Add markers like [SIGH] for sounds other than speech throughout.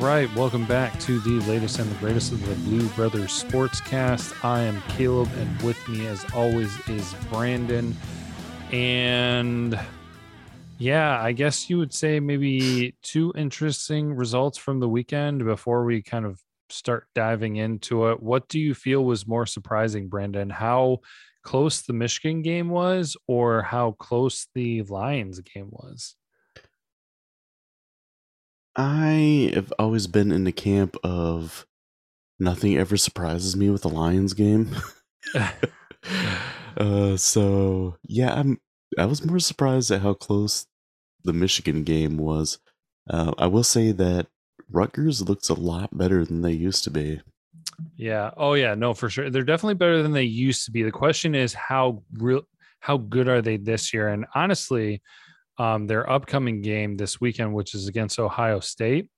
right, welcome back to the latest and the greatest of the Blue Brothers Sportscast. I am Caleb, and with me, as always, is Brandon. And yeah, I guess you would say maybe two interesting results from the weekend before we kind of start diving into it. What do you feel was more surprising, Brandon? How close the Michigan game was, or how close the Lions game was? I have always been in the camp of nothing ever surprises me with the Lions game. [LAUGHS] [LAUGHS] uh, so yeah, I'm. I was more surprised at how close the Michigan game was. Uh, I will say that Rutgers looks a lot better than they used to be. Yeah. Oh yeah. No, for sure. They're definitely better than they used to be. The question is how real, how good are they this year? And honestly, um, their upcoming game this weekend, which is against Ohio State,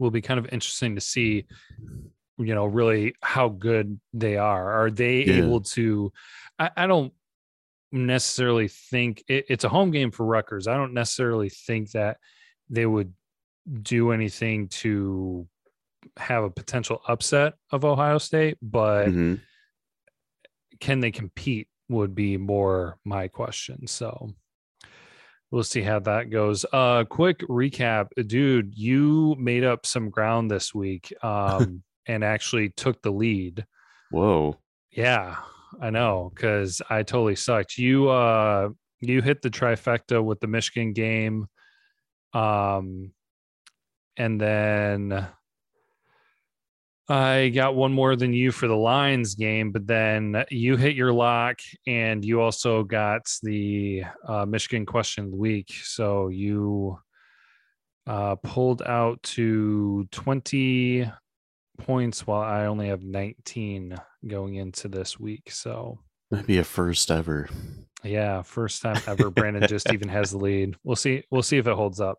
will be kind of interesting to see. You know, really how good they are. Are they yeah. able to? I, I, don't necessarily think it, it's a home game for Rutgers. I don't necessarily think that they would do anything to have a potential upset of Ohio State, but mm-hmm. can they compete would be more my question. So we'll see how that goes. Uh quick recap, dude, you made up some ground this week [LAUGHS] um and actually took the lead. Whoa. Yeah, I know cuz I totally sucked. You uh you hit the trifecta with the Michigan game. Um and then I got one more than you for the Lions game, but then you hit your lock and you also got the uh, Michigan question of the week. So you uh, pulled out to 20 points while I only have 19 going into this week. So maybe a first ever. Yeah, first time ever. [LAUGHS] Brandon just even has the lead. We'll see. We'll see if it holds up.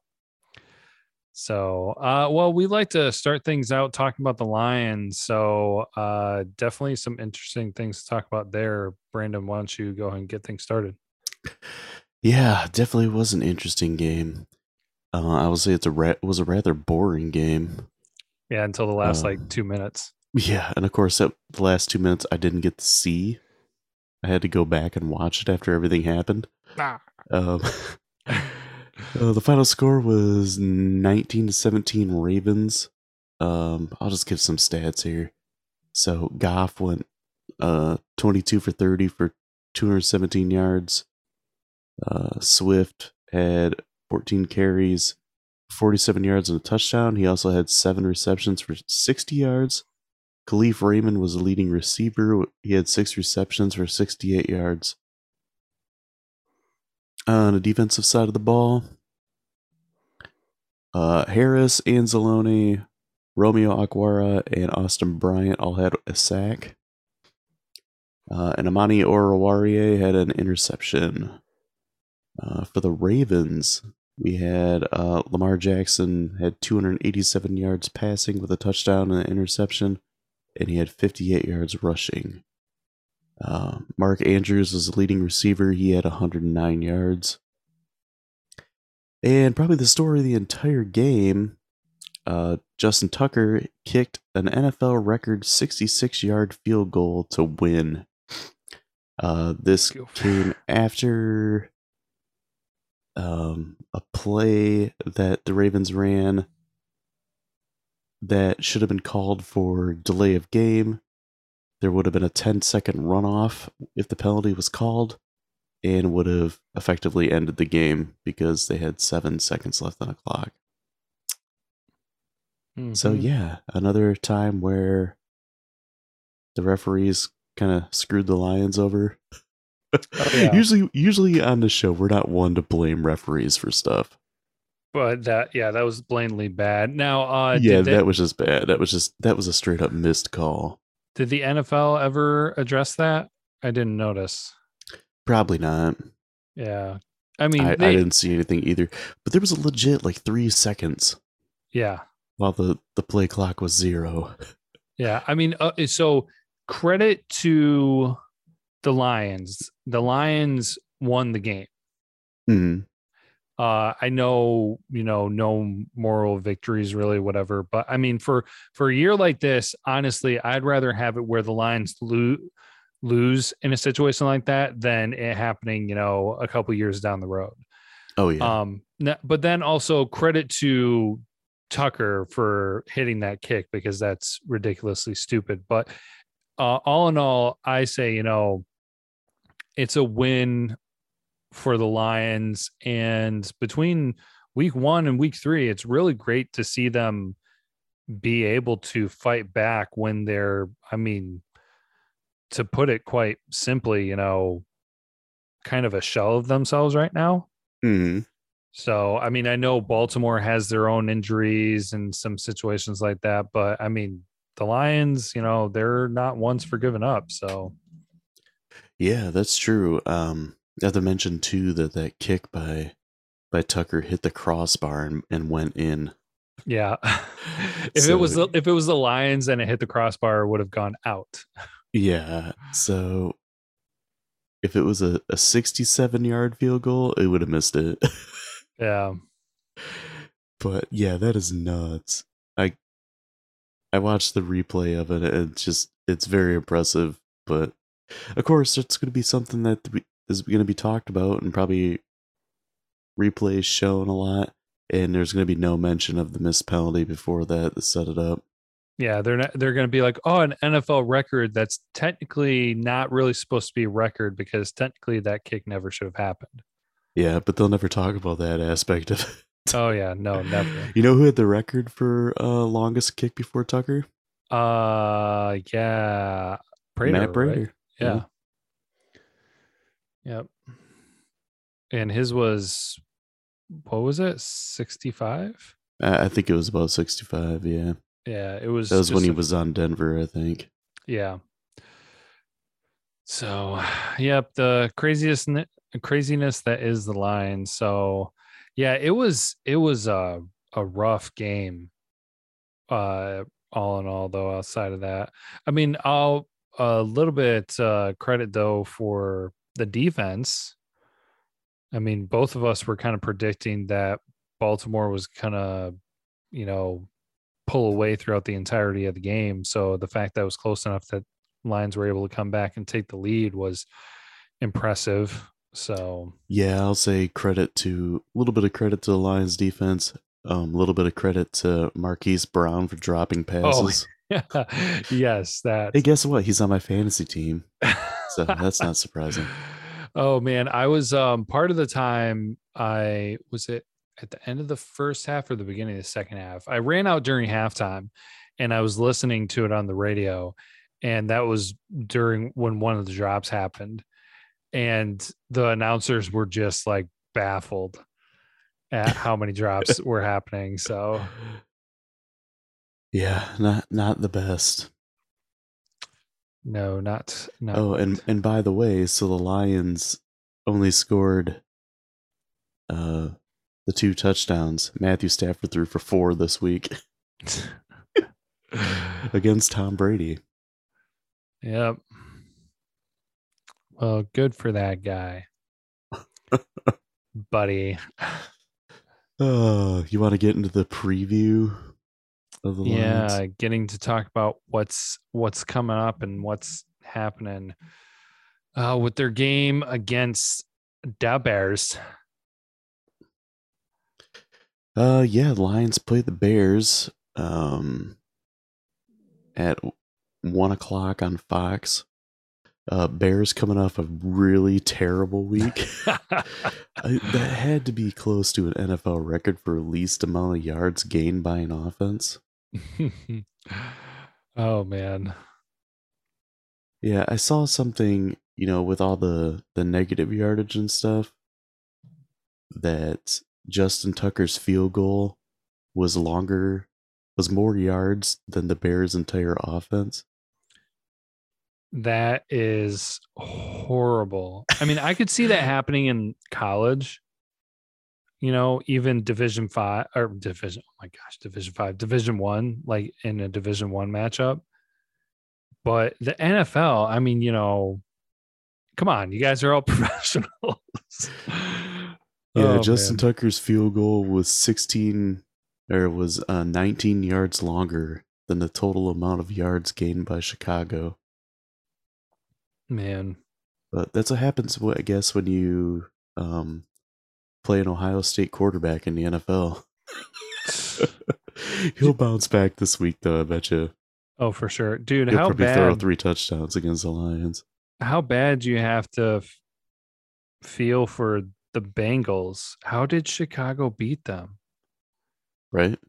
So, uh, well, we like to start things out talking about the Lions. So, uh, definitely some interesting things to talk about there. Brandon, why don't you go ahead and get things started? Yeah, definitely was an interesting game. Uh, I would say it's a ra- was a rather boring game. Yeah, until the last like uh, two minutes. Yeah, and of course, the last two minutes, I didn't get to see. I had to go back and watch it after everything happened. Ah. Um, [LAUGHS] [LAUGHS] Uh, the final score was 19 to 17 Ravens. Um, I'll just give some stats here. So Goff went uh, 22 for 30 for 217 yards. Uh, Swift had 14 carries, 47 yards and a touchdown. He also had seven receptions for 60 yards. Kalif Raymond was the leading receiver. He had six receptions for 68 yards. On the defensive side of the ball, uh, Harris, Anzalone, Romeo Okwara, and Austin Bryant all had a sack. Uh, and Amani Oruwariye had an interception. Uh, for the Ravens, we had uh, Lamar Jackson had 287 yards passing with a touchdown and an interception, and he had 58 yards rushing. Uh, Mark Andrews was the leading receiver. He had 109 yards. And probably the story of the entire game uh, Justin Tucker kicked an NFL record 66 yard field goal to win. Uh, this came after um, a play that the Ravens ran that should have been called for delay of game. There would have been a 10 second runoff if the penalty was called and would have effectively ended the game because they had seven seconds left on the clock. Mm-hmm. So yeah, another time where the referees kind of screwed the Lions over. Oh, yeah. [LAUGHS] usually, usually on the show, we're not one to blame referees for stuff. But that, yeah, that was blatantly bad. Now, uh, yeah, they, that was just bad. That was just that was a straight up missed call. Did the NFL ever address that? I didn't notice. Probably not. Yeah. I mean, I, they, I, didn't see anything either, but there was a legit like three seconds. Yeah. While the the play clock was zero. [LAUGHS] Yeah, I mean, uh, so credit to the Lions. The Lions won the game. Mm-hmm. Uh, I know, you know, no moral victories really, whatever. But I mean, for for a year like this, honestly, I'd rather have it where the Lions lose lose in a situation like that than it happening, you know, a couple years down the road. Oh yeah. Um, but then also credit to Tucker for hitting that kick because that's ridiculously stupid. But uh, all in all, I say, you know, it's a win for the Lions. And between week one and week three, it's really great to see them be able to fight back when they're, I mean, to put it quite simply, you know, kind of a shell of themselves right now. Mm-hmm. So, I mean, I know Baltimore has their own injuries and some situations like that, but I mean, the Lions, you know, they're not ones for giving up. So, yeah, that's true. Um, not to mention too that that kick by by Tucker hit the crossbar and, and went in. Yeah, [LAUGHS] if so, it was the, if it was the Lions and it hit the crossbar, it would have gone out. [LAUGHS] Yeah, so if it was a, a 67 yard field goal, it would have missed it. [LAUGHS] yeah. But yeah, that is nuts. I I watched the replay of it and it's just it's very impressive, but of course it's going to be something that is going to be talked about and probably replays shown a lot and there's going to be no mention of the missed penalty before that to set it up. Yeah, they're not, they're going to be like, oh, an NFL record that's technically not really supposed to be a record because technically that kick never should have happened. Yeah, but they'll never talk about that aspect of it. oh yeah, no, never. [LAUGHS] You know who had the record for uh longest kick before Tucker? Uh, yeah, Prater, Matt Prater. Right? Yeah. yeah. Yep. And his was what was it? Sixty five. I think it was about sixty five. Yeah. Yeah, it was. That was when he was on Denver, I think. Yeah. So, yep, the craziest craziness that is the line. So, yeah, it was it was a a rough game. Uh, all in all, though, outside of that, I mean, I'll a little bit uh, credit though for the defense. I mean, both of us were kind of predicting that Baltimore was kind of, you know, pull away throughout the entirety of the game. So the fact that it was close enough that Lions were able to come back and take the lead was impressive. So yeah, I'll say credit to a little bit of credit to the Lions defense. Um, a little bit of credit to Marquise Brown for dropping oh, passes. Oh, [LAUGHS] yes, that. Hey, guess what? He's on my fantasy team, [LAUGHS] so that's not surprising. Oh man, I was um part of the time I was it at the end of the first half or the beginning of the second half. I ran out during halftime and I was listening to it on the radio. And that was during when one of the drops happened. And the announcers were just like baffled at how many drops [LAUGHS] were happening. So yeah, not not the best. No, not not. Oh, and and by the way, so the Lions only scored uh the two touchdowns. Matthew Stafford threw for four this week [LAUGHS] against Tom Brady. Yep. Well, good for that guy, [LAUGHS] buddy. Oh, you want to get into the preview of the yeah, Lions? getting to talk about what's what's coming up and what's happening uh, with their game against Da Bears. Uh, yeah, Lions play the Bears um, at one o'clock on Fox. Uh, Bears coming off a really terrible week. [LAUGHS] I, that had to be close to an NFL record for least amount of yards gained by an offense. [LAUGHS] oh man. Yeah, I saw something, you know, with all the the negative yardage and stuff that Justin Tucker's field goal was longer, was more yards than the Bears' entire offense. That is horrible. I mean, I could see that [LAUGHS] happening in college. You know, even Division Five or Division. Oh my gosh, Division Five, Division One, like in a Division One matchup. But the NFL, I mean, you know, come on, you guys are all [LAUGHS] professionals. [LAUGHS] Yeah, oh, Justin man. Tucker's field goal was 16 or was uh, 19 yards longer than the total amount of yards gained by Chicago. Man. But that's what happens, I guess, when you um, play an Ohio State quarterback in the NFL. [LAUGHS] He'll bounce back this week, though. I bet you. Oh, for sure, dude. He'll how probably bad? Throw three touchdowns against the Lions. How bad do you have to f- feel for the Bengals? How did Chicago beat them? Right.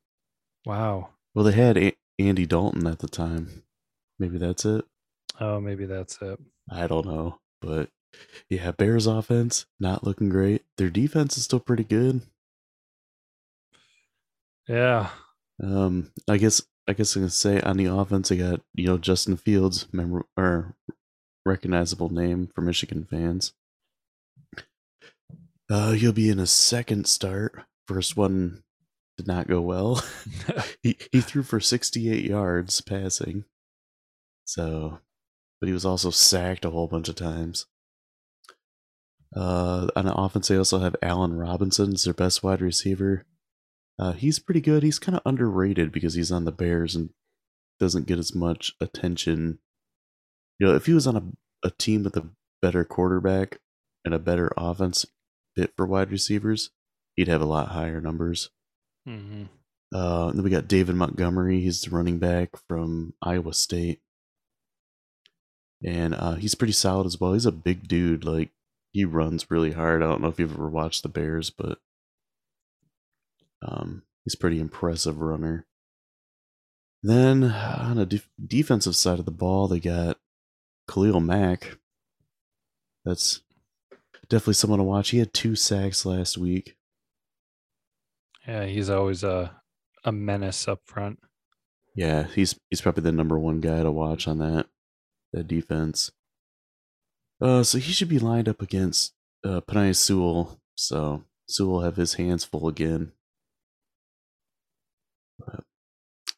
Wow. Well, they had a- Andy Dalton at the time. Maybe that's it. Oh, maybe that's it. I don't know, but yeah, Bears offense not looking great. Their defense is still pretty good. Yeah. Um, I guess I guess I can say on the offense, I got you know Justin Fields, member or recognizable name for Michigan fans. Uh, he'll be in a second start. First one did not go well. [LAUGHS] [LAUGHS] he he threw for 68 yards passing. So, but he was also sacked a whole bunch of times. Uh, on the offense, they also have Allen Robinson as their best wide receiver. Uh, he's pretty good. He's kind of underrated because he's on the Bears and doesn't get as much attention. You know, if he was on a, a team with a better quarterback and a better offense fit for wide receivers, he'd have a lot higher numbers. Mm-hmm. Uh, then we got David Montgomery. He's the running back from Iowa State, and uh, he's pretty solid as well. He's a big dude. Like he runs really hard. I don't know if you've ever watched the Bears, but um, he's pretty impressive runner. Then on a def- defensive side of the ball, they got Khalil Mack. That's definitely someone to watch. He had two sacks last week. Yeah, he's always a a menace up front. Yeah, he's he's probably the number one guy to watch on that that defense. Uh, so he should be lined up against uh, Penei Sewell. So Sewell will have his hands full again. But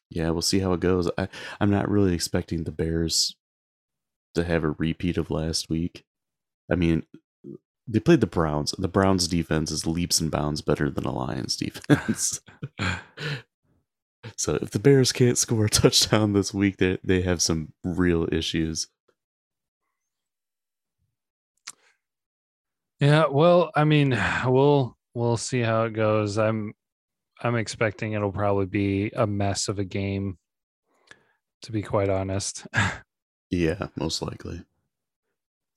yeah, we'll see how it goes. I, I'm not really expecting the Bears to have a repeat of last week. I mean, they played the Browns. The Browns defense is leaps and bounds better than the Lions defense. [LAUGHS] so if the Bears can't score a touchdown this week, they they have some real issues. Yeah, well, I mean, we'll we'll see how it goes. I'm I'm expecting it'll probably be a mess of a game to be quite honest. [LAUGHS] yeah, most likely.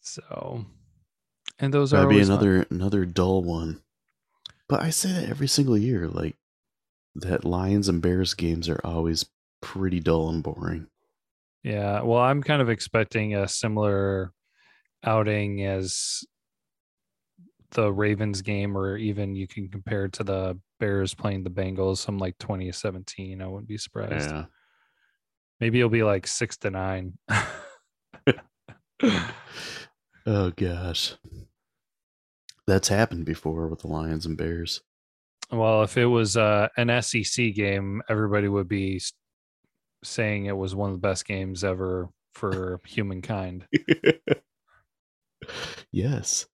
So and those That'd are be another fun. another dull one. But I say that every single year, like that Lions and Bears games are always pretty dull and boring. Yeah, well, I'm kind of expecting a similar outing as the Ravens game, or even you can compare it to the Bears playing the Bengals, some like 2017. I wouldn't be surprised. Yeah. Maybe it'll be like six to nine. [LAUGHS] oh gosh. That's happened before with the Lions and Bears. Well, if it was uh, an SEC game, everybody would be saying it was one of the best games ever for [LAUGHS] humankind. yes.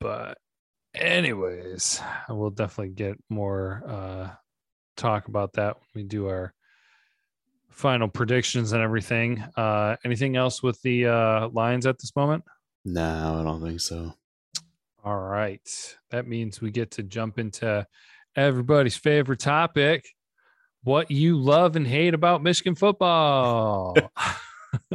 But anyways, we'll definitely get more uh talk about that when we do our final predictions and everything. Uh anything else with the uh Lions at this moment? No, I don't think so. All right. That means we get to jump into everybody's favorite topic what you love and hate about Michigan football. [LAUGHS]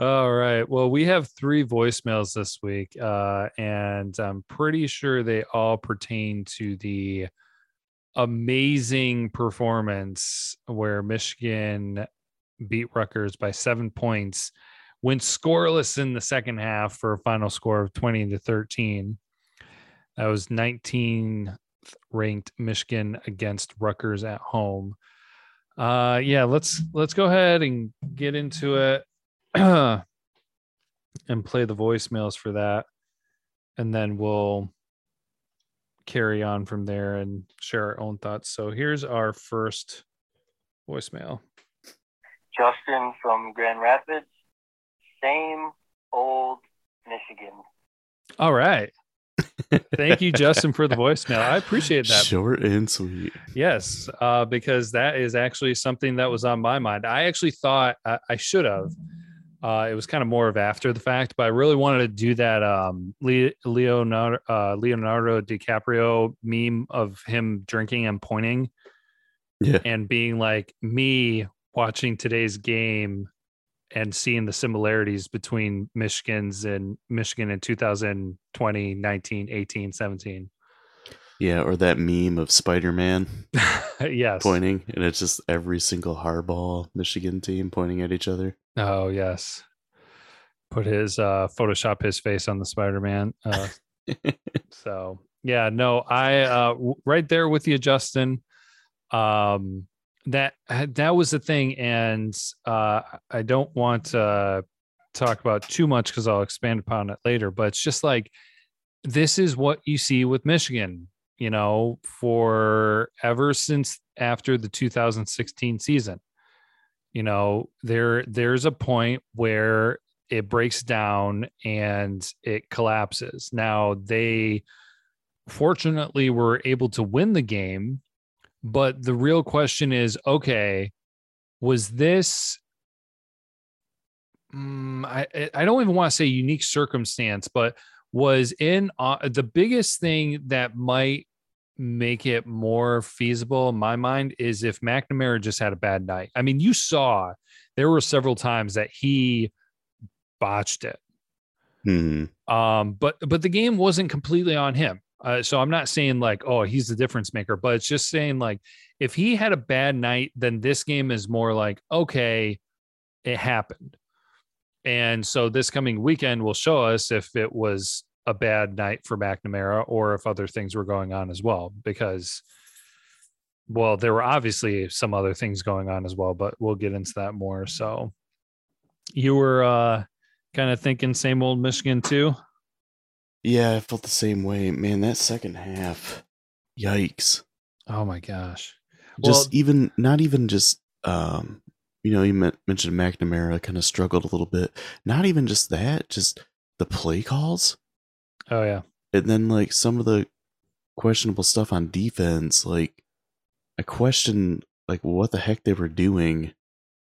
All right. Well, we have three voicemails this week, uh, and I'm pretty sure they all pertain to the amazing performance where Michigan beat Rutgers by seven points went scoreless in the second half for a final score of 20 to 13. That was 19th ranked Michigan against Rutgers at home. Uh yeah, let's let's go ahead and get into it [CLEARS THROAT] and play the voicemails for that. And then we'll carry on from there and share our own thoughts. So here's our first voicemail. Justin from Grand Rapids same old Michigan. All right. Thank you, Justin, for the voicemail. I appreciate that. Short and sweet. Yes, uh, because that is actually something that was on my mind. I actually thought I, I should have. Uh, it was kind of more of after the fact, but I really wanted to do that um, Leonardo, uh, Leonardo DiCaprio meme of him drinking and pointing, yeah, and being like me watching today's game and seeing the similarities between Michigan's and Michigan in 2020, 19, 18, 17. Yeah, or that meme of Spider Man [LAUGHS] yes. pointing, and it's just every single hardball Michigan team pointing at each other. Oh, yes. Put his uh Photoshop his face on the Spider Man. Uh, [LAUGHS] so yeah, no, I uh right there with you, Justin. Um that that was the thing, and uh, I don't want to talk about too much because I'll expand upon it later. But it's just like this is what you see with Michigan. You know, for ever since after the 2016 season, you know there there's a point where it breaks down and it collapses. Now they fortunately were able to win the game but the real question is okay, was this um, I I don't even want to say unique circumstance, but was in uh, the biggest thing that might make it more feasible in my mind is if McNamara just had a bad night. I mean, you saw there were several times that he botched it. Mm-hmm. Um, but but the game wasn't completely on him. Uh, so I'm not saying like, oh, he's the difference maker, but it's just saying like, if he had a bad night, then this game is more like, okay, it happened. And so this coming weekend will show us if it was a bad night for McNamara or if other things were going on as well, because, well, there were obviously some other things going on as well, but we'll get into that more. So you were uh, kind of thinking same old Michigan too? Yeah, I felt the same way. Man, that second half, yikes. Oh my gosh. Just well, even, not even just, um, you know, you mentioned McNamara kind of struggled a little bit. Not even just that, just the play calls. Oh, yeah. And then, like, some of the questionable stuff on defense, like, I question, like, what the heck they were doing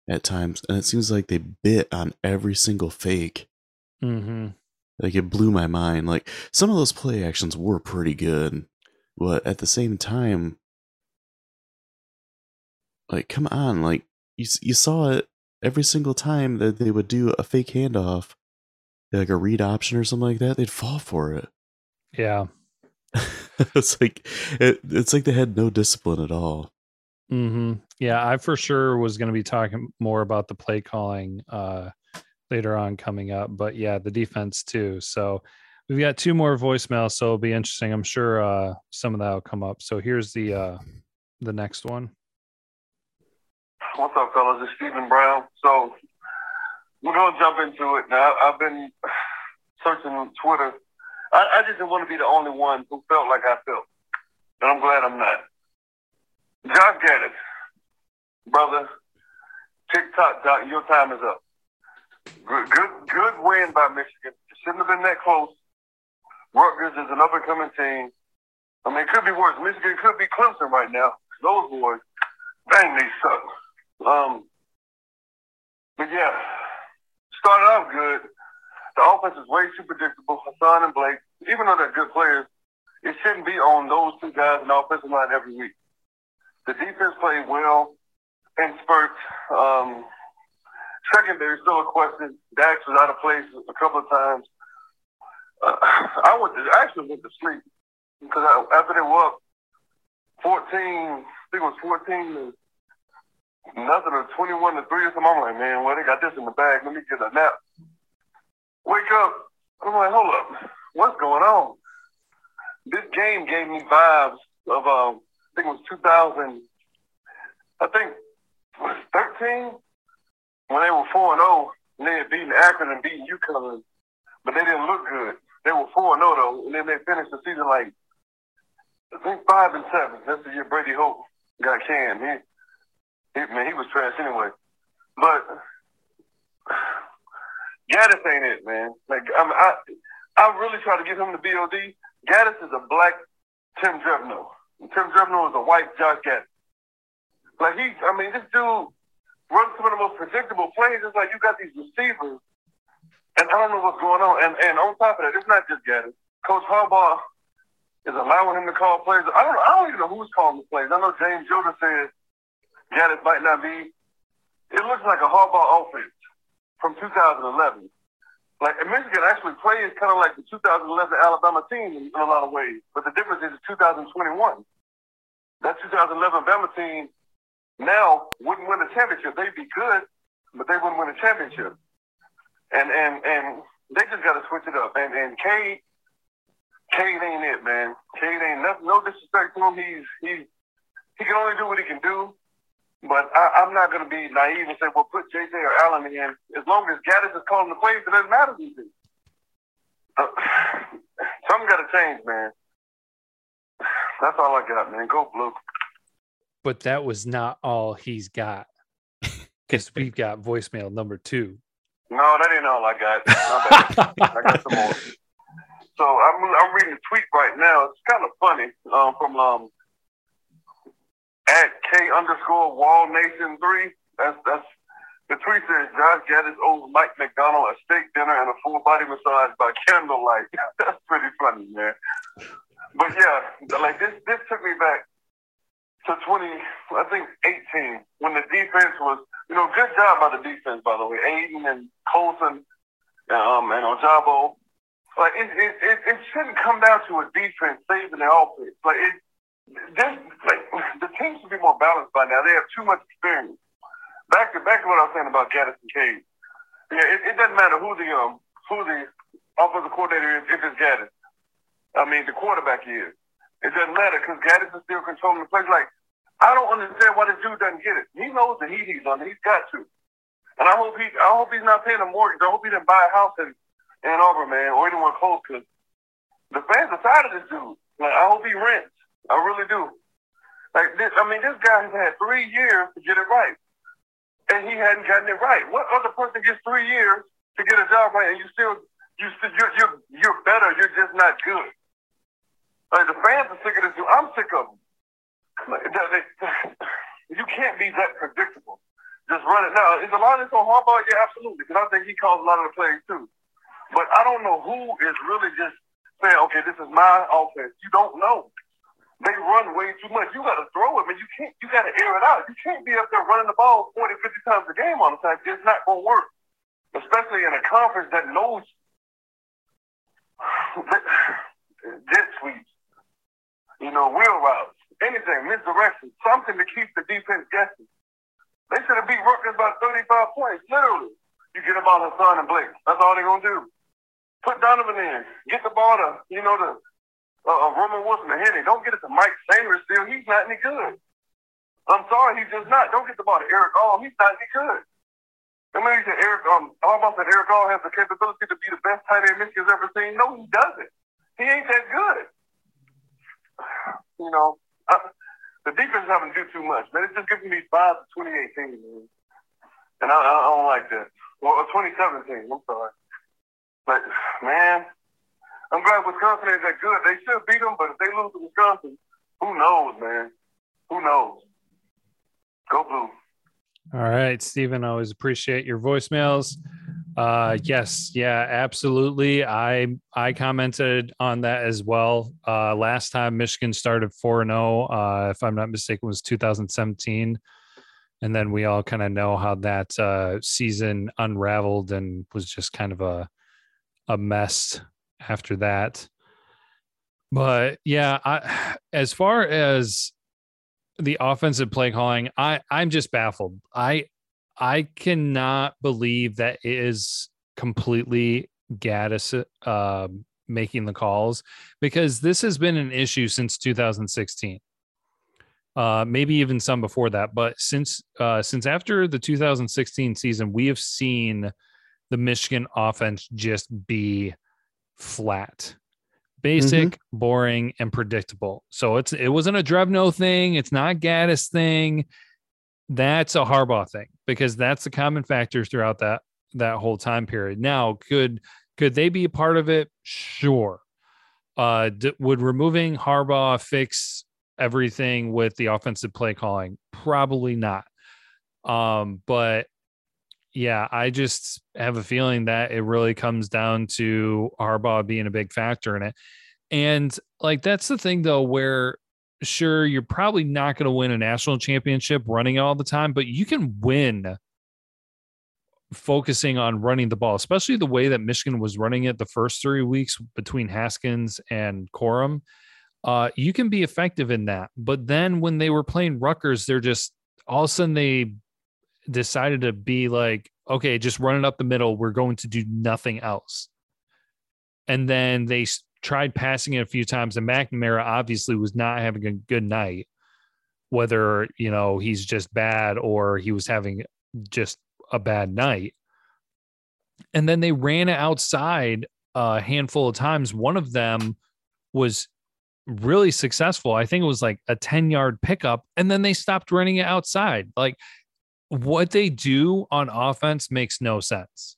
at times. And it seems like they bit on every single fake. Mm-hmm. Like it blew my mind. Like some of those play actions were pretty good, but at the same time, like come on, like you you saw it every single time that they would do a fake handoff, like a read option or something like that, they'd fall for it. Yeah, [LAUGHS] it's like it, it's like they had no discipline at all. Hmm. Yeah, I for sure was going to be talking more about the play calling uh, later on coming up. But yeah, the defense too. So we've got two more voicemails, so it'll be interesting. I'm sure uh, some of that will come up. So here's the uh, the next one. What's up, fellas? It's Stephen Brown. So we're gonna jump into it now. I've been searching on Twitter. I, I just didn't want to be the only one who felt like I felt, and I'm glad I'm not. Josh Gattis, brother, TikTok, your time is up. Good, good, good win by Michigan. It shouldn't have been that close. Rutgers is an up and coming team. I mean, it could be worse. Michigan could be Clemson right now. Those boys, dang, they suck. Um, but yeah, started off good. The offense is way too predictable. Hassan and Blake, even though they're good players, it shouldn't be on those two guys in the offensive line every week. The defense played well in spurts. Um, Secondary, still a question. Dax was out of place a couple of times. Uh, I went to, I actually went to sleep because I, after they were up 14, I think it was 14 to nothing or 21 to 3 or something. I'm like, man, well, they got this in the bag. Let me get a nap. Wake up. I'm like, hold up. What's going on? This game gave me vibes of, um, I think it was 2000, I think, was 13? When they were four and zero, oh, and they had beaten Akron and beaten UConn, but they didn't look good. They were four and zero oh, though, and then they finished the season like I think five and seven. That's the year Brady Hoke got canned. He, he man, he was trash anyway. But [SIGHS] Gattis ain't it, man. Like I, I, I really try to get him to BOD, Gattis is a black Tim Drevno. Tim Drevno is a white Josh Gattis. Like he, I mean, this dude runs some of the most predictable plays. It's like you got these receivers, and I don't know what's going on. And and on top of that, it's not just Gattis. Coach Harbaugh is allowing him to call plays. I don't, I don't even know who's calling the plays. I know James Jordan said Gattis might not be. It looks like a Harbaugh offense from 2011. Like Michigan actually plays kind of like the 2011 Alabama team in, in a lot of ways, but the difference is 2021. That 2011 Bama team now wouldn't win a championship. They'd be good, but they wouldn't win a championship. And and and they just got to switch it up. And and Cade, Cade ain't it, man. Cade ain't nothing. No disrespect to him. He's he he can only do what he can do. But I, I'm not going to be naive and say, well, put JJ or Allen in. As long as Gattis is calling the plays, it doesn't matter who's in. Uh, [SIGHS] something got to change, man. That's all I got, man. Go blue. But that was not all he's got. Because we've [LAUGHS] got voicemail number two. No, that ain't all I got. I got some more. [LAUGHS] So I'm I'm reading a tweet right now. It's kind of funny um, from um, at K underscore Wall Nation three. That's that's the tweet says Josh Gattis owes Mike Macdonald a steak dinner and a full body massage by candlelight. [LAUGHS] that's pretty funny, man. But yeah, like this this took me back to twenty I think eighteen when the defense was you know, good job by the defense by the way. Aidan and Colson um and Ojabo. Like it, it, it, it shouldn't come down to a defense saving the offense. Like it this like the team should be more balanced by now. They have too much experience. Back to back to what I was saying about Gattis and Cade. Yeah, it, it doesn't matter who the um who the offensive coordinator is if it's Gattis. I mean the quarterback is. It doesn't matter because Gattis is still controlling the play. Like I don't understand why this dude doesn't get it. He knows the heat he's on. He's got to. And I hope he I hope he's not paying a mortgage. I hope he didn't buy a house in Ann Arbor, man, or anywhere close because the fans are tired of this dude. Like I hope he rents. I really do. Like this, I mean, this guy has had three years to get it right, and he hadn't gotten it right. What other person gets three years to get a job right, and you still, you still, you're, you're, you're better. You're just not good. Like the fans are sick of this. I'm sick of them. [LAUGHS] You can't be that predictable. Just run it. Now, is a lot of this on Harbaugh? Yeah, absolutely. Because I think he calls a lot of the plays too. But I don't know who is really just saying, okay, this is my offense. You don't know they run way too much. You got to throw it, man. You can't. You got to air it out. You can't be up there running the ball 40, 50 times a game all the time. It's not going to work, especially in a conference that knows [SIGHS] jet sweeps, [SIGHS] you know, wheel routes, anything, misdirection, something to keep the defense guessing. They should have beat Rutgers by 35 points, literally. You get to Hassan and Blake. That's all they're going to do. Put Donovan in. Get the ball to, you know, the uh, Roman Wilson and Henry. Don't get it to Mike Sainristil. He's not any good. I'm sorry, he's just not. Don't get the ball to Erick All. He's not any good. I mean, said Eric, um, almost said Erick All has the capability to be the best tight end Michigan's ever seen. No, he doesn't. He ain't that good. You know, I, the defense having to do too much, man. It's just giving me five to 2018, man. And I, I don't like that. Well, 2017, I'm sorry. But, man, I'm glad Wisconsin is that good. They should beat them, but if they lose to Wisconsin, who knows, man? Who knows? Go blue. All right, Stephen. I always appreciate your voicemails. Uh, yes, yeah, absolutely. I I commented on that as well. Uh, last time Michigan started four and zero, oh, uh, if I'm not mistaken, was 2017, and then we all kind of know how that uh, season unraveled and was just kind of a a mess after that. But yeah, I, as far as the offensive play calling, I I'm just baffled. I I cannot believe that it is completely Gattis uh, making the calls because this has been an issue since 2016. Uh, maybe even some before that, but since uh, since after the 2016 season, we have seen the Michigan offense just be flat basic, mm-hmm. boring, and predictable. So it's it wasn't a Drevno thing. It's not Gattis thing. That's a Harbaugh thing because that's the common factors throughout that that whole time period. Now, could could they be a part of it? Sure. Uh, d- would removing Harbaugh fix everything with the offensive play calling? Probably not. Um, but yeah, I just have a feeling that it really comes down to Harbaugh being a big factor in it. And like that's the thing though, where sure you're probably not going to win a national championship running all the time, but you can win focusing on running the ball, especially the way that Michigan was running it the first three weeks between Haskins and Corum. Uh, you can be effective in that. But then when they were playing Rutgers, they're just all of a sudden they decided to be like, okay, just run it up the middle. We're going to do nothing else. And then they tried passing it a few times, and McNamara obviously was not having a good night, whether, you know, he's just bad or he was having just a bad night. And then they ran outside a handful of times. One of them was really successful. I think it was like a 10 yard pickup, and then they stopped running it outside. Like what they do on offense makes no sense.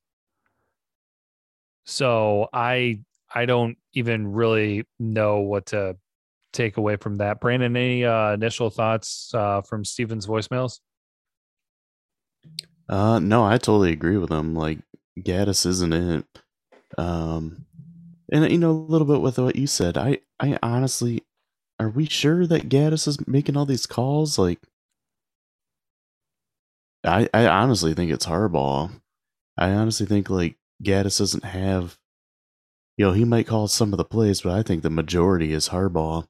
So I I don't even really know what to take away from that. Brandon, any uh, initial thoughts uh, from Stephen's voicemails? Uh, no, I totally agree with him. Like Gattis isn't it. Um, and you know a little bit with what you said. I I honestly, are we sure that Gattis is making all these calls? Like, I I honestly think it's Harbaugh. I honestly think like Gattis doesn't have you know, he might call some of the plays, but I think the majority is Harbaugh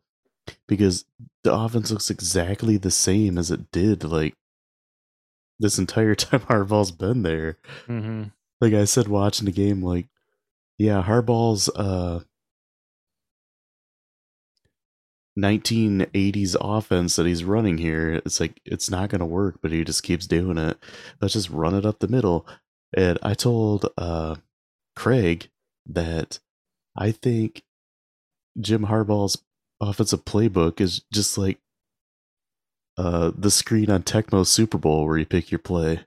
because the offense looks exactly the same as it did like this entire [LAUGHS] time Harbaugh's been there. Mm-hmm. Like I said, watching the game, like, yeah, Harbaugh's uh 1980s offense that he's running here, it's like it's not going to work, but he just keeps doing it. Let's just run it up the middle. And I told uh Craig that I think Jim Harbaugh's offensive playbook is just like uh, the screen on Tecmo Super Bowl where you pick your play.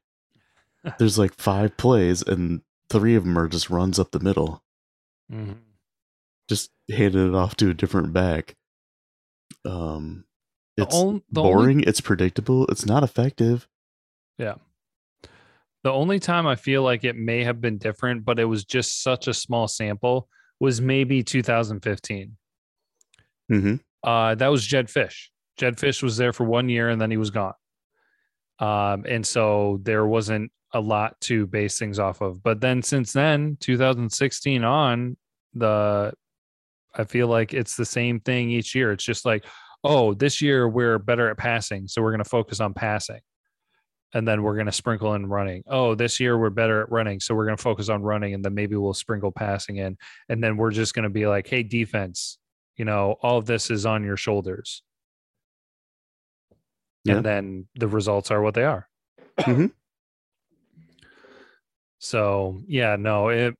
[LAUGHS] There's like five plays, and three of them are just runs up the middle. Mm-hmm. Just handing it off to a different back. Um, it's the boring. Only, it's predictable. It's not effective. Yeah. The only time I feel like it may have been different, but it was just such a small sample, was maybe 2015. Mm-hmm. Uh, that was Jedd Fisch. Jedd Fisch was there for one year and then he was gone. Um, and so there wasn't a lot to base things off of. But then since then, 2016 on, the I feel like it's the same thing each year. It's just like, oh, this year we're better at passing, so we're going to focus on passing. And then we're going to sprinkle in running. Oh, this year we're better at running, so we're going to focus on running, and then maybe we'll sprinkle passing in. And then we're just going to be like, hey, defense, you know, all of this is on your shoulders. Yeah. And then the results are what they are. Mm-hmm. So yeah, no, it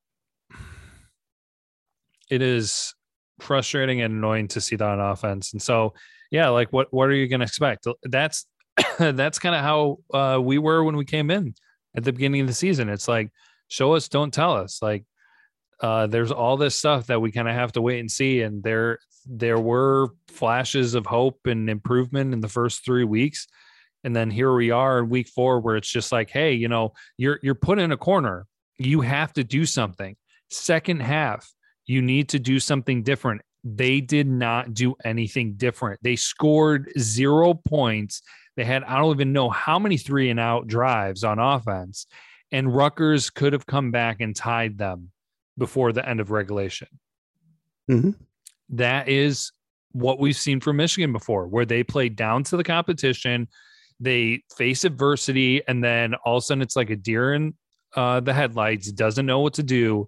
it is frustrating and annoying to see that on offense. And so yeah, like what what are you gonna expect? That's [LAUGHS] that's kind of how uh, we were when we came in at the beginning of the season. It's like show us, don't tell us. Like uh, there's all this stuff that we kind of have to wait and see. And there there were flashes of hope and improvement in the first three weeks. And then here we are in week four, where it's just like, hey, you know, you're you're put in a corner. You have to do something. Second half, you need to do something different. They did not do anything different. They scored zero points. They had, I don't even know how many three and out drives on offense. And Rutgers could have come back and tied them before the end of regulation. Mm-hmm. That is what we've seen from Michigan before, where they play down to the competition, they face adversity, and then all of a sudden it's like a deer in uh, the headlights, doesn't know what to do,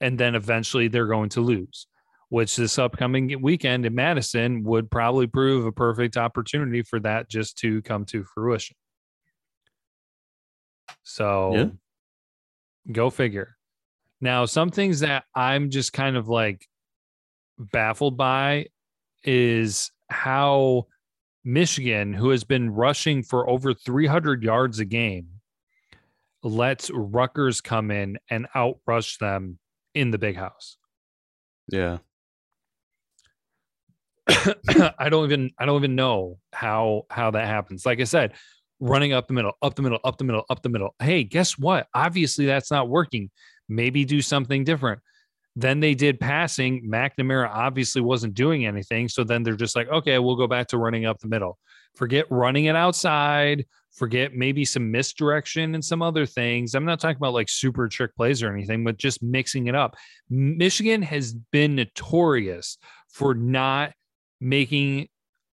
and then eventually they're going to lose. Which this upcoming weekend in Madison would probably prove a perfect opportunity for that just to come to fruition. So, yeah. go figure. Now, some things that I'm just kind of like baffled by is how Michigan, who has been rushing for over 300 yards a game, lets Rutgers come in and outrush them in the big house. Yeah. [COUGHS] I don't even I don't even know how how that happens. Like I said, running up the middle, up the middle, up the middle, up the middle. Hey, guess what? Obviously that's not working. Maybe do something different. Then they did passing. McNamara obviously wasn't doing anything. So then they're just like, okay, we'll go back to running up the middle. Forget running it outside. Forget maybe some misdirection and some other things. I'm not talking about like super trick plays or anything, but just mixing it up. Michigan has been notorious for not making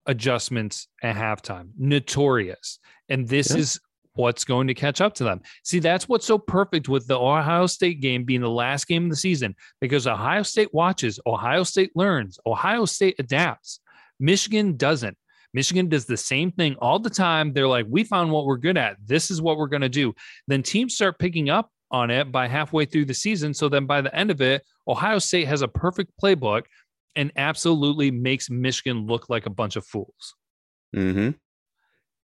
adjustments at halftime. Notorious. And this yeah. is what's going to catch up to them. See, that's what's so perfect with the Ohio State game being the last game of the season because Ohio State watches, Ohio State learns, Ohio State adapts. Michigan doesn't. Michigan does the same thing all the time. They're like, we found what we're good at. This is what we're going to do. Then teams start picking up on it by halfway through the season. So then by the end of it, Ohio State has a perfect playbook and absolutely makes Michigan look like a bunch of fools. Mm-hmm.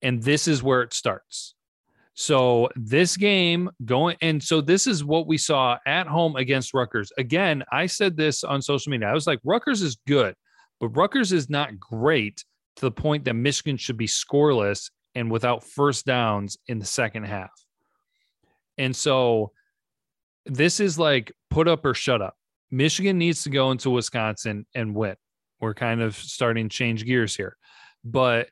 And this is where it starts. So this game going, and so this is what we saw at home against Rutgers. Again, I said this on social media. I was like, Rutgers is good, but Rutgers is not great to the point that Michigan should be scoreless and without first downs in the second half. And so this is like put up or shut up. Michigan needs to go into Wisconsin and win. We're kind of starting to change gears here. But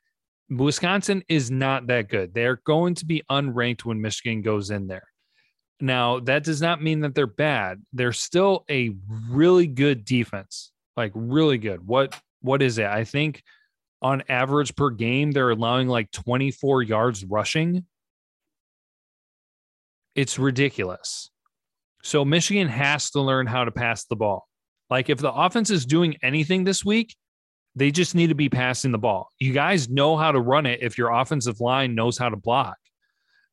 Wisconsin is not that good. They're going to be unranked when Michigan goes in there. Now, that does not mean that they're bad. They're still a really good defense. Like really good. What what is it? I think on average per game they're allowing like 24 yards rushing. It's ridiculous. So Michigan has to learn how to pass the ball. Like if the offense is doing anything this week, they just need to be passing the ball. You guys know how to run it if your offensive line knows how to block.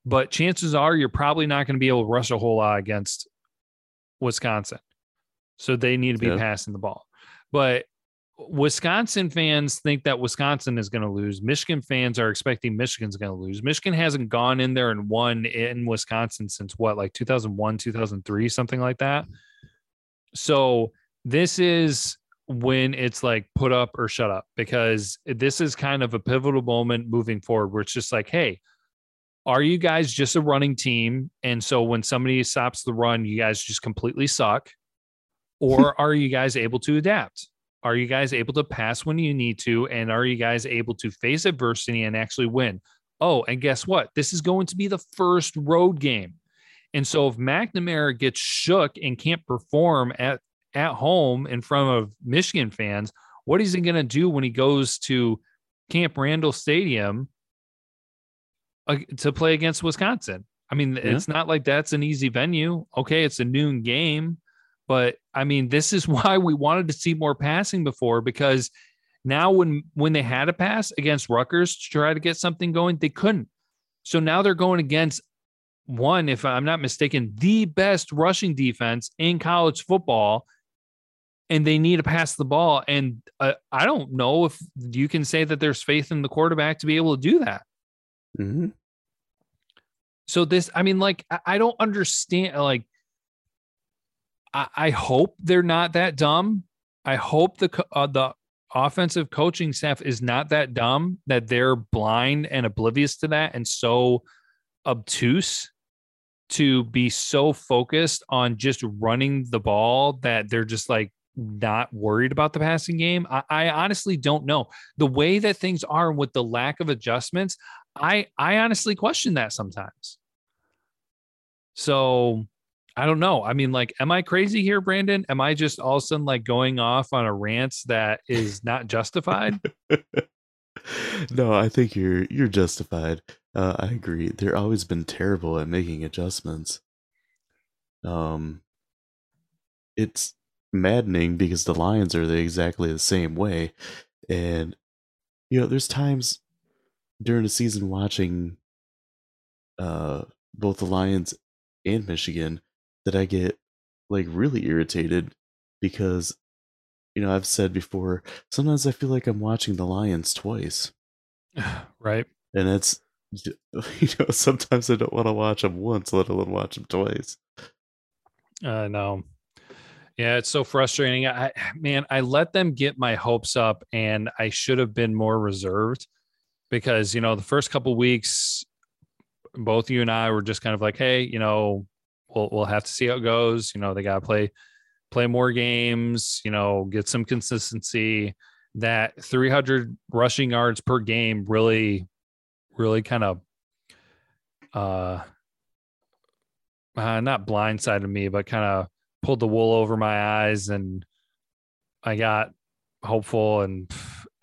But chances are you're probably not going to be able to rush a whole lot against Wisconsin. So they need to be yeah. passing the ball. But Wisconsin fans think that Wisconsin is going to lose. Michigan fans are expecting Michigan's going to lose. Michigan hasn't gone in there and won in Wisconsin since what, like 2001, 2003, something like that. So this is when it's like put up or shut up because this is kind of a pivotal moment moving forward where it's just like, hey, are you guys just a running team? And so when somebody stops the run, you guys just completely suck? Or [LAUGHS] are you guys able to adapt? Are you guys able to pass when you need to? And are you guys able to face adversity and actually win? Oh, and guess what? This is going to be the first road game. And so if McNamara gets shook and can't perform at, at home in front of Michigan fans, what is he going to do when he goes to Camp Randall Stadium to play against Wisconsin? I mean, yeah. it's not like that's an easy venue. Okay, it's a noon game, but I mean, this is [LAUGHS] why we wanted to see more passing before because now when when they had a pass against Rutgers to try to get something going, they couldn't. So now they're going against one, if I'm not mistaken, the best rushing defense in college football, and they need to pass the ball. And uh, I don't know if you can say that there's faith in the quarterback to be able to do that. Mm-hmm. So this, I mean, like I don't understand. Like I, I hope they're not that dumb. I hope the uh, the offensive coaching staff is not that dumb that they're blind and oblivious to that and so obtuse to be so focused on just running the ball that they're just like not worried about the passing game. I, I, honestly don't know the way that things are with the lack of adjustments. I I honestly question that sometimes. So I don't know. I mean, like, am I crazy here, Brandon? Am I just all of a sudden like going off on a rant that is not justified? [LAUGHS] no, I think you're you're justified. Uh, I agree. They're always been terrible at making adjustments. Um, it's maddening because the Lions are the, exactly the same way, and you know, there's times during the season watching uh both the Lions and Michigan that I get like really irritated because you know, I've said before, sometimes I feel like I'm watching the Lions twice. [SIGHS] right. And it's [LAUGHS] you know, sometimes I don't want to watch them once, let alone watch them twice. Uh know. Yeah, it's so frustrating. I [SIGHS] man, I let them get my hopes up and I should have been more reserved because, you know, the first couple weeks both you and I were just kind of like, hey, you know, we'll we'll have to see how it goes. You know, they got to play play more games, you know, get some consistency. That 300 rushing yards per game really really kind of uh uh, not blindsided me, but kind of pulled the wool over my eyes, and I got hopeful. And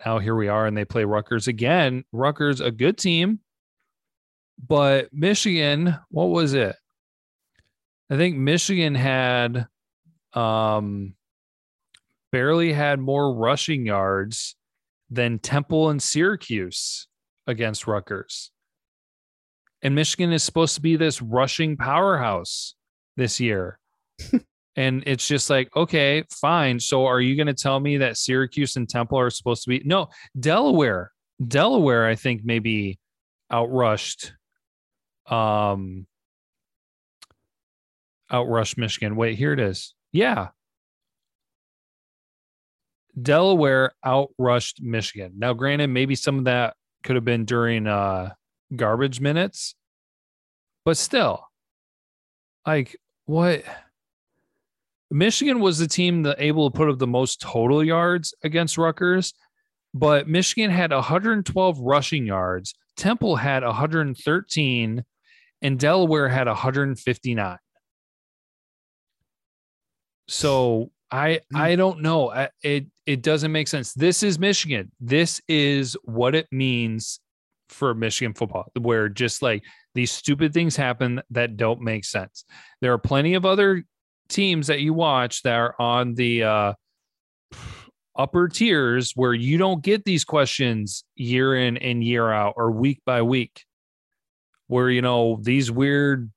now here we are, and they play Rutgers again. Rutgers, a good team, but Michigan, what was it? I think Michigan had um barely had more rushing yards than Temple and Syracuse against Rutgers. And Michigan is supposed to be this rushing powerhouse this year. [LAUGHS] and it's just like, okay, fine. So are you going to tell me that Syracuse and Temple are supposed to be? No, Delaware. Delaware, I think, maybe outrushed um outrushed Michigan. Wait, here it is. Yeah. Delaware outrushed Michigan. Now, granted, maybe some of that could have been during uh garbage minutes. But still, like what? Michigan was the team that able to put up the most total yards against Rutgers, but Michigan had 112 rushing yards. Temple had 113, and Delaware had 159. So I hmm. I don't know. It it doesn't make sense. This is Michigan. This is what it means for Michigan football, where just like these stupid things happen that don't make sense. There are plenty of other teams that you watch that are on the uh, upper tiers where you don't get these questions year in and year out or week by week, where you know these weird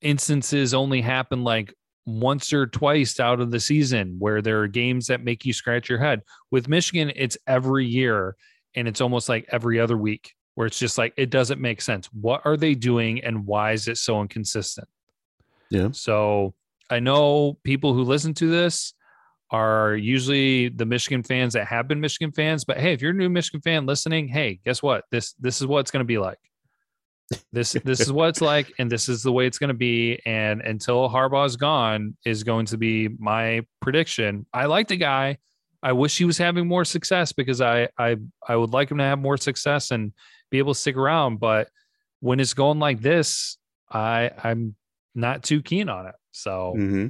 instances only happen like once or twice out of the season where there are games that make you scratch your head. With Michigan, it's every year and it's almost like every other week where it's just like it doesn't make sense. What are they doing and why is it so inconsistent? Yeah. So I know people who listen to this are usually the Michigan fans that have been Michigan fans, but hey, if you're a new Michigan fan listening, hey, guess what? This this is what it's going to be like. This this is what it's like, and this is the way it's going to be. And until Harbaugh's gone, is going to be my prediction. I like the guy. I wish he was having more success because I I I would like him to have more success and be able to stick around. But when it's going like this, I I'm not too keen on it. So, mm-hmm.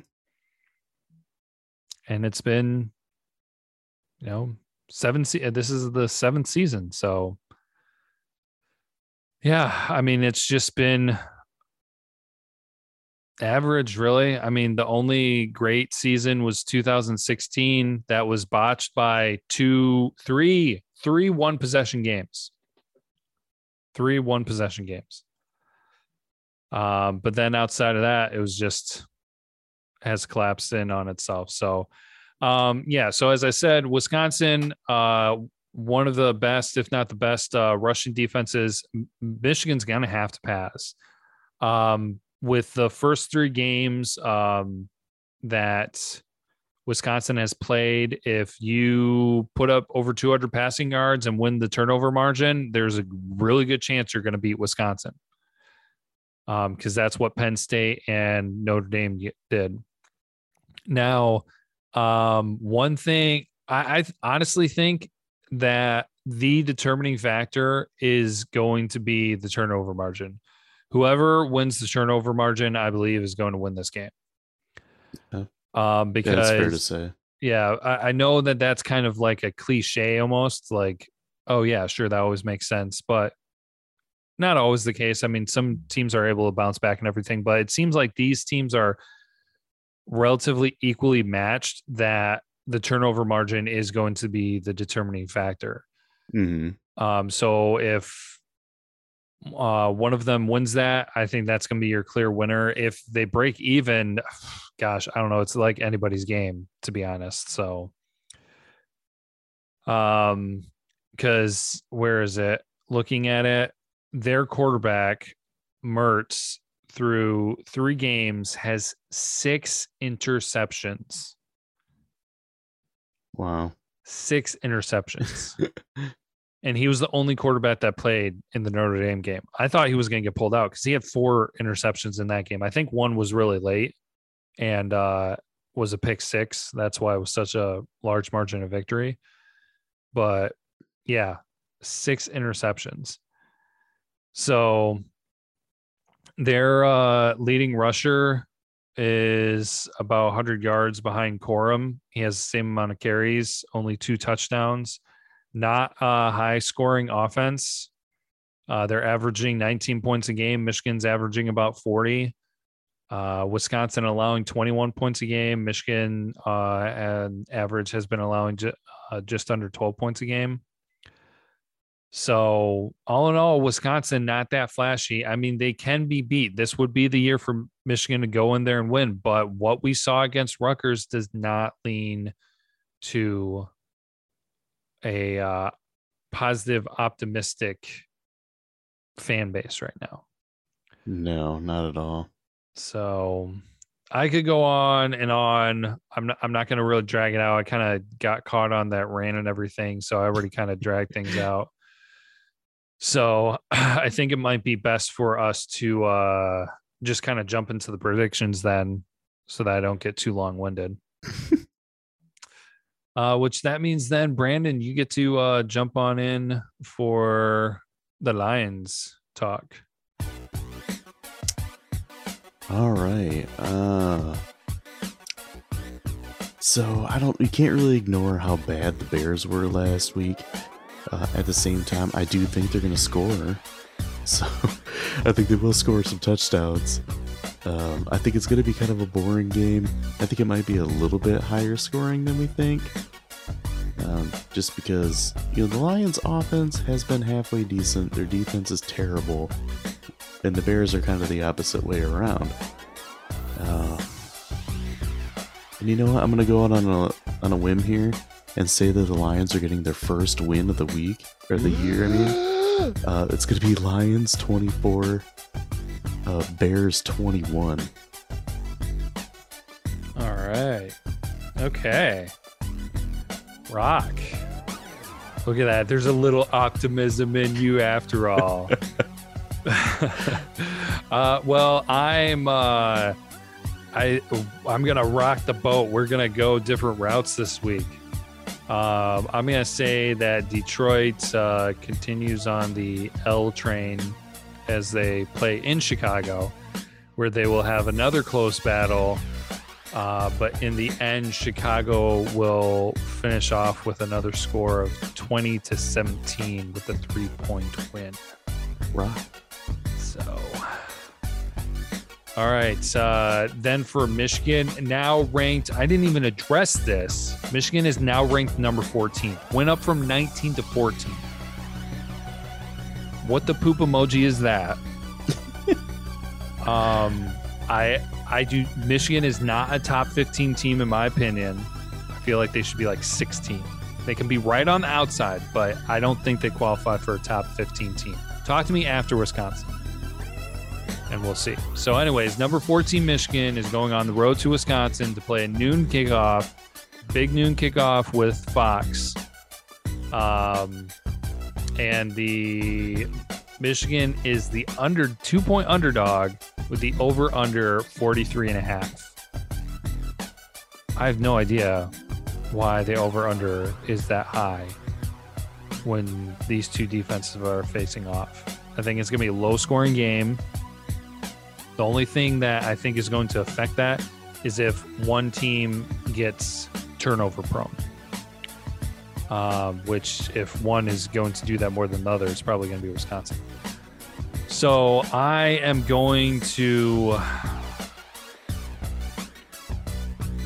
and it's been, you know, seven. Se- this is the seventh season. So, yeah, I mean, it's just been average, really. I mean, the only great season was 2016 that was botched by two, three, three one possession games three one possession games. Um, but then outside of that, it was just has collapsed in on itself. So, um, yeah. So as I said, Wisconsin, uh, one of the best, if not the best, uh, rushing defenses. Michigan's gonna have to pass. Um, with the first three games um, that Wisconsin has played. If you put up over 200 passing yards and win the turnover margin, there's a really good chance you're going to beat Wisconsin. Um, because that's what Penn State and Notre Dame did. Now, um, one thing I, I honestly think that the determining factor is going to be the turnover margin. Whoever wins the turnover margin, I believe, is going to win this game. Um, because that's fair to say. Yeah, I, I know that that's kind of like a cliche almost. Like, oh yeah, sure, that always makes sense, but not always the case. I mean, some teams are able to bounce back and everything, but it seems like these teams are relatively equally matched that the turnover margin is going to be the determining factor. Mm-hmm. Um, so if uh, one of them wins that, I think that's going to be your clear winner. If they break even, [SIGHS] gosh, I don't know. It's like anybody's game, to be honest. So, um, because where is it? Looking at it, their quarterback, Mertz, through three games has six interceptions. Wow. Six interceptions. [LAUGHS] and he was the only quarterback that played in the Notre Dame game. I thought he was going to get pulled out because he had four interceptions in that game. I think one was really late and uh, was a pick six. That's why it was such a large margin of victory. But yeah, six interceptions. So their uh, leading rusher is about 100 yards behind Corum. He has the same amount of carries, only two touchdowns. Not a high scoring offense. Uh, they're averaging 19 points a game. Michigan's averaging about 40. Uh, Wisconsin allowing 21 points a game. Michigan uh, average has been allowing ju- uh, just under 12 points a game. So all in all, Wisconsin not that flashy. I mean, they can be beat. This would be the year for Michigan to go in there and win. But what we saw against Rutgers does not lean to a uh, positive, optimistic fan base right now. No, not at all. So I could go on and on. I'm not I'm not gonna really drag it out. I kind of got caught on that rant and everything. So I already kind of dragged things [LAUGHS] out. So [CLEARS THROAT] I think it might be best for us to uh, just kind of jump into the predictions then, so that I don't get too long winded. [LAUGHS] uh, which that means then, Brandon, you get to uh, jump on in for the Lions talk. All right. Uh, so I don't. You can't really ignore how bad the Bears were last week. Uh, at the same time, I do think they're going to score. So [LAUGHS] I think they will score some touchdowns. Um, I think it's going to be kind of a boring game. I think it might be a little bit higher scoring than we think. Um, just because, you know, the Lions' offense has been halfway decent. Their defense is terrible. And the Bears are kind of the opposite way around. Uh, and you know what? I'm going to go out on a, on a whim here and say that the Lions are getting their first win of the week or the year. I mean, uh, it's going to be Lions 24, uh, Bears 21. All right. Okay. Rock. Look at that. There's a little optimism in you after all. [LAUGHS] [LAUGHS] uh, well, I'm uh, I I'm gonna rock the boat. We're gonna go different routes this week. Um, I'm going to say that Detroit uh, continues on the L train as they play in Chicago, where they will have another close battle. Uh, but in the end, Chicago will finish off with another score of 20 to 17 with a three point win. Right. So all right. Uh, then for Michigan, now ranked, I didn't even address this. Michigan is now ranked number 14, went up from 19 to 14. What the poop emoji is that? [LAUGHS] um, I I do. Michigan is not a top 15 team in my opinion. I feel like they should be like 16. They can be right on the outside, but I don't think they qualify for a top 15 team. Talk to me after Wisconsin and we'll see. So, anyways, number 14 Michigan is going on the road to Wisconsin to play a noon kickoff, big noon kickoff with Fox. Um, and the Michigan is the under two point underdog with the over under 43 and a half. I have no idea why the over under is that high when these two defenses are facing off. I think it's going to be a low scoring game. The only thing that I think is going to affect that is if one team gets turnover prone. Um, which, if one is going to do that more than the other, it's probably going to be Wisconsin. So I am going to.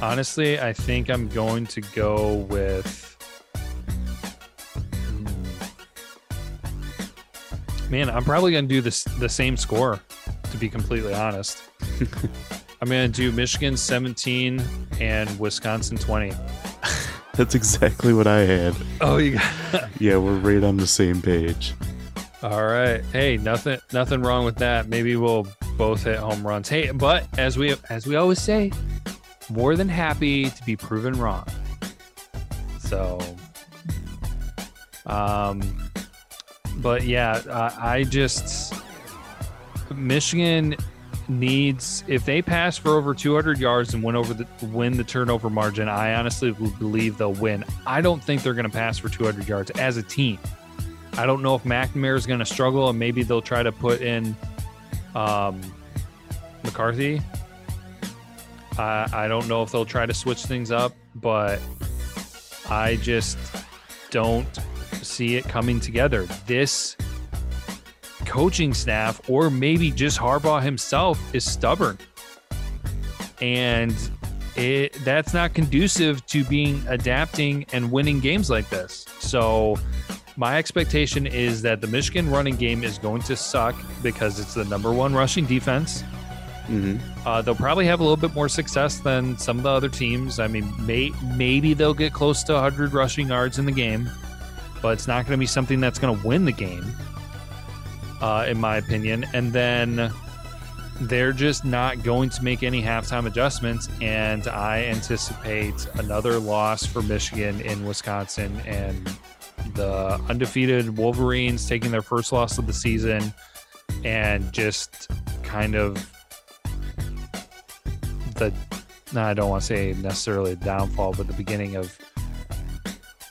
Honestly, I think I'm going to go with. Hmm. Man, I'm probably going to do this the same score be completely honest. I'm going to do Michigan 17 and Wisconsin 20. [LAUGHS] That's exactly what I had. Oh, you got [LAUGHS] Yeah, we're right on the same page. All right. Hey, nothing nothing wrong with that. Maybe we'll both hit home runs. Hey, but as we as we always say, more than happy to be proven wrong. So, um, but yeah, uh, I just Michigan needs if they pass for over 200 yards and win over the win the turnover margin. I honestly believe they'll win. I don't think they're going to pass for 200 yards as a team. I don't know if McNamara is going to struggle, and maybe they'll try to put in um, McCarthy. I, I don't know if they'll try to switch things up, but I just don't see it coming together. This coaching staff, or maybe just Harbaugh himself, is stubborn. And it that's not conducive to being adapting and winning games like this. So my expectation is that the Michigan running game is going to suck because it's the number one rushing defense. Mm-hmm. Uh, they'll probably have a little bit more success than some of the other teams. I mean, may, maybe they'll get close to 100 rushing yards in the game, but it's not going to be something that's going to win the game, uh, in my opinion. And then they're just not going to make any halftime adjustments. And I anticipate another loss for Michigan in Wisconsin and the undefeated Wolverines taking their first loss of the season and just kind of the no, I don't want to say necessarily a downfall, but the beginning of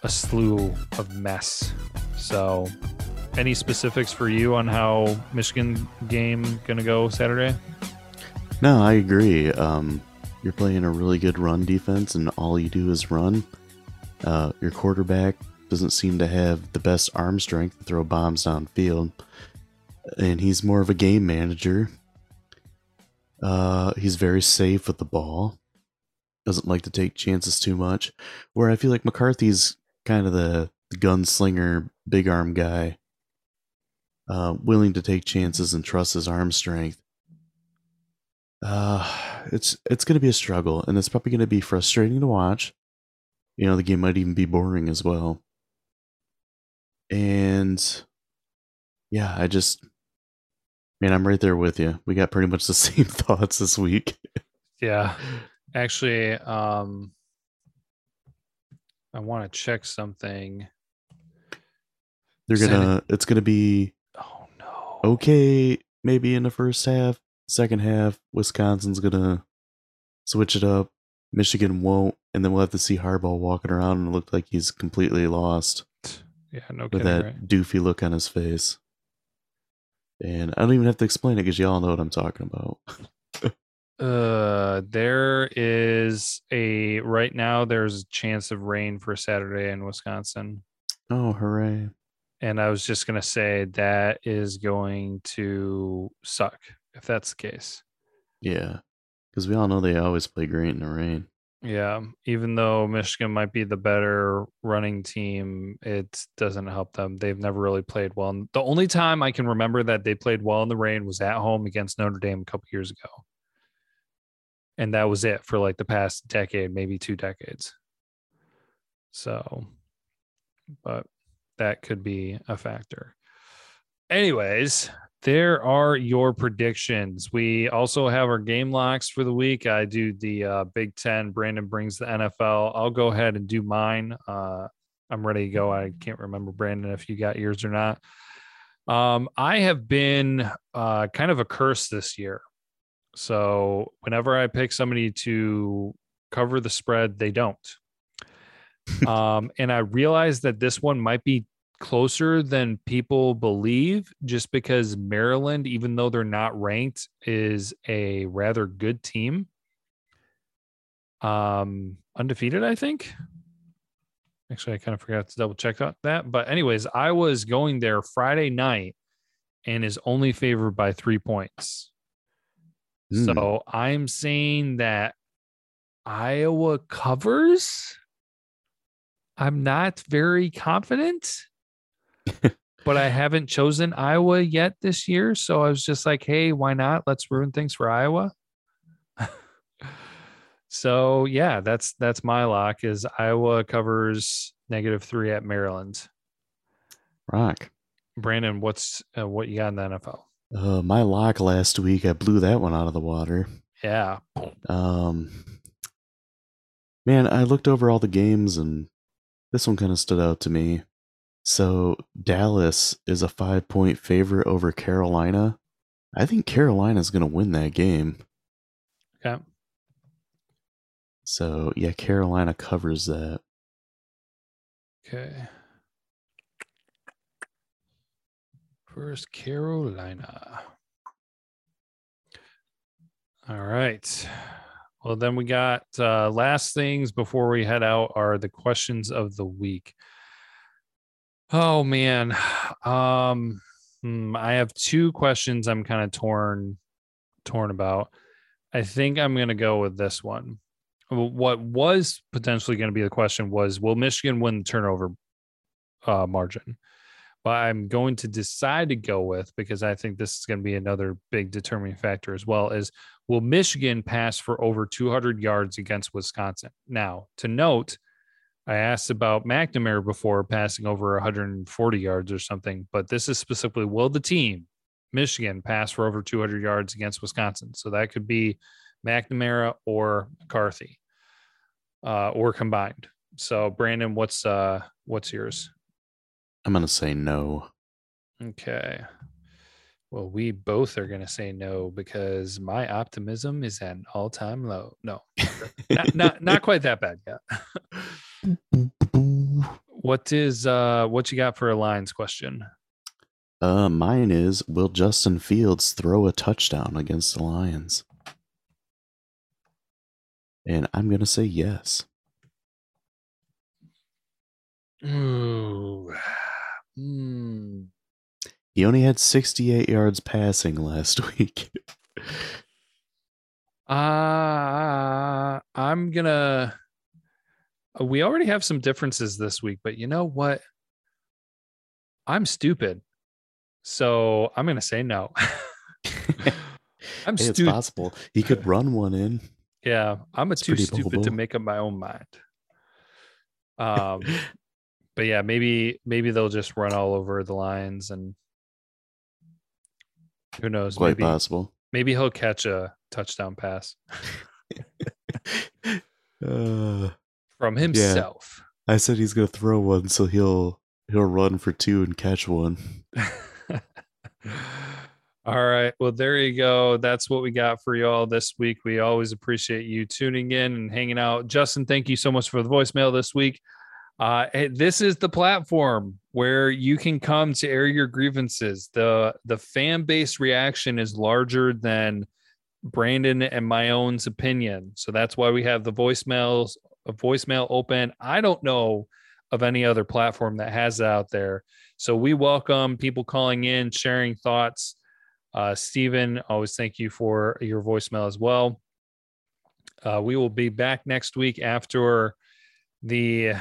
a slew of mess. So, any specifics for you on how Michigan game gonna go Saturday? No, I agree. Um, you're playing a really good run defense, and all you do is run. Uh, your quarterback doesn't seem to have the best arm strength to throw bombs downfield, and he's more of a game manager. Uh, he's very safe with the ball. Doesn't like to take chances too much. Where I feel like McCarthy's kind of the, the gunslinger, big arm guy, uh, willing to take chances and trust his arm strength. Uh, it's it's going to be a struggle, and it's probably going to be frustrating to watch. You know, the game might even be boring as well. And yeah, I just Man, I'm right there with you. We got pretty much the [LAUGHS] same thoughts this week. Yeah. Actually, um I want to check something. They're gonna it's gonna be. Okay, maybe in the first half. Second half, Wisconsin's gonna switch it up. Michigan won't, and then we'll have to see Harbaugh walking around and look like he's completely lost. [SIGHS] Yeah, no with kidding, that right? doofy look on his face. And I don't even have to explain it because y'all know what I'm talking about. [LAUGHS] Uh, there is a right now. There's a chance of rain for Saturday in Wisconsin, Oh, hooray. And I was just gonna say that is going to suck if that's the case. Yeah. Because we all know they always play great in the rain. Yeah, even though Michigan might be the better running team, it doesn't help them. They've never really played well. And the only time I can remember that they played well in the rain was at home against Notre Dame a couple years ago. And that was it for like the past decade, maybe two decades. So, but that could be a factor. Anyways, there are your predictions. We also have our game locks for the week. I do the uh, Big Ten. Brandon brings the NFL. I'll go ahead and do mine. Uh, I'm ready to go. I can't remember, Brandon, if you got yours or not. Um, I have been uh, kind of a curse this year. So whenever I pick somebody to cover the spread, they don't. Um, [LAUGHS] and I realized that this one might be closer than people believe just because Maryland, even though they're not ranked, is a rather good team. Um, undefeated, I think. Actually, I kind of forgot to double check that. But, anyways, I was going there Friday night and is only favored by three points. Hmm. So I'm saying that Iowa covers. I'm not very confident [LAUGHS] but I haven't chosen Iowa yet this year. So I was just like, hey, why not? Let's ruin things for Iowa. [LAUGHS] so yeah, that's that's my lock is Iowa covers negative three at Maryland. Rock. Brandon, what's uh, what you got in the NFL? Uh, my lock last week, I blew that one out of the water. Yeah. Um, man, I looked over all the games and This one kind of stood out to me. So Dallas is a five point favorite over Carolina. I think Carolina's going to win that game. Okay. So yeah, Carolina covers that. Okay. First Carolina. All right. Well, then we got uh, last things before we head out are the questions of the week. Oh man, [SIGHS] um, hmm, I have two questions. I'm kind of torn, torn about. I think I'm going to go with this one. What was potentially going to be the question was, will Michigan win the turnover uh, margin? But I'm going to decide to go with because I think this is going to be another big determining factor as well. Is will Michigan pass for over 200 yards against Wisconsin? Now, to note I asked about McNamara before passing over 140 yards or something, but this is specifically will the team, Michigan, pass for over 200 yards against Wisconsin? So that could be McNamara or McCarthy, uh, or combined. So Brandon, what's uh, what's yours? I'm gonna say no. Okay. Well, we both are going to say no because my optimism is at an all-time low. No, not, not, [LAUGHS] not quite that bad yet. what is uh what you got for a Lions question? Uh mine is will Justin Fields throw a touchdown against the Lions? And I'm going to say yes. Ooh. Mm. He only had 68 yards passing last [LAUGHS] week. uh I'm going to uh, we already have some differences this week, but you know what? I'm stupid. So I'm going to say no. [LAUGHS] I'm hey, stu- It's possible. He could run one in. Yeah. I'm a too stupid to make up my own mind. [LAUGHS] Um, but yeah, maybe, maybe they'll just run all over the Lions and who knows? Quite maybe, possible. Maybe he'll catch a touchdown pass. [LAUGHS] uh, from himself. Yeah. I said he's gonna throw one, so he'll he'll run for two and catch one. [LAUGHS] all right. Well, there you go. That's what we got for y'all this week. We always appreciate you tuning in and hanging out. Justin, thank you so much for the voicemail this week. Uh, this is the platform where you can come to air your grievances. the The fan base reaction is larger than Brandon and my own opinion, so that's why we have the voicemails a voicemail open. I don't know of any other platform that has out there. So we welcome people calling in, sharing thoughts. Uh, Stephen, always thank you for your voicemail as well. Uh, we will be back next week after the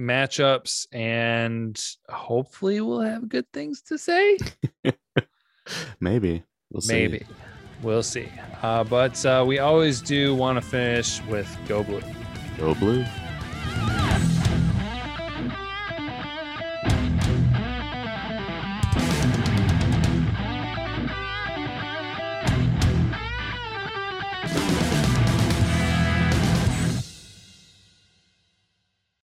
matchups, and hopefully we'll have good things to say. [LAUGHS] Maybe. We'll Maybe. We'll see. Uh, but uh, we always do want to finish with Go Blue. Go Blue.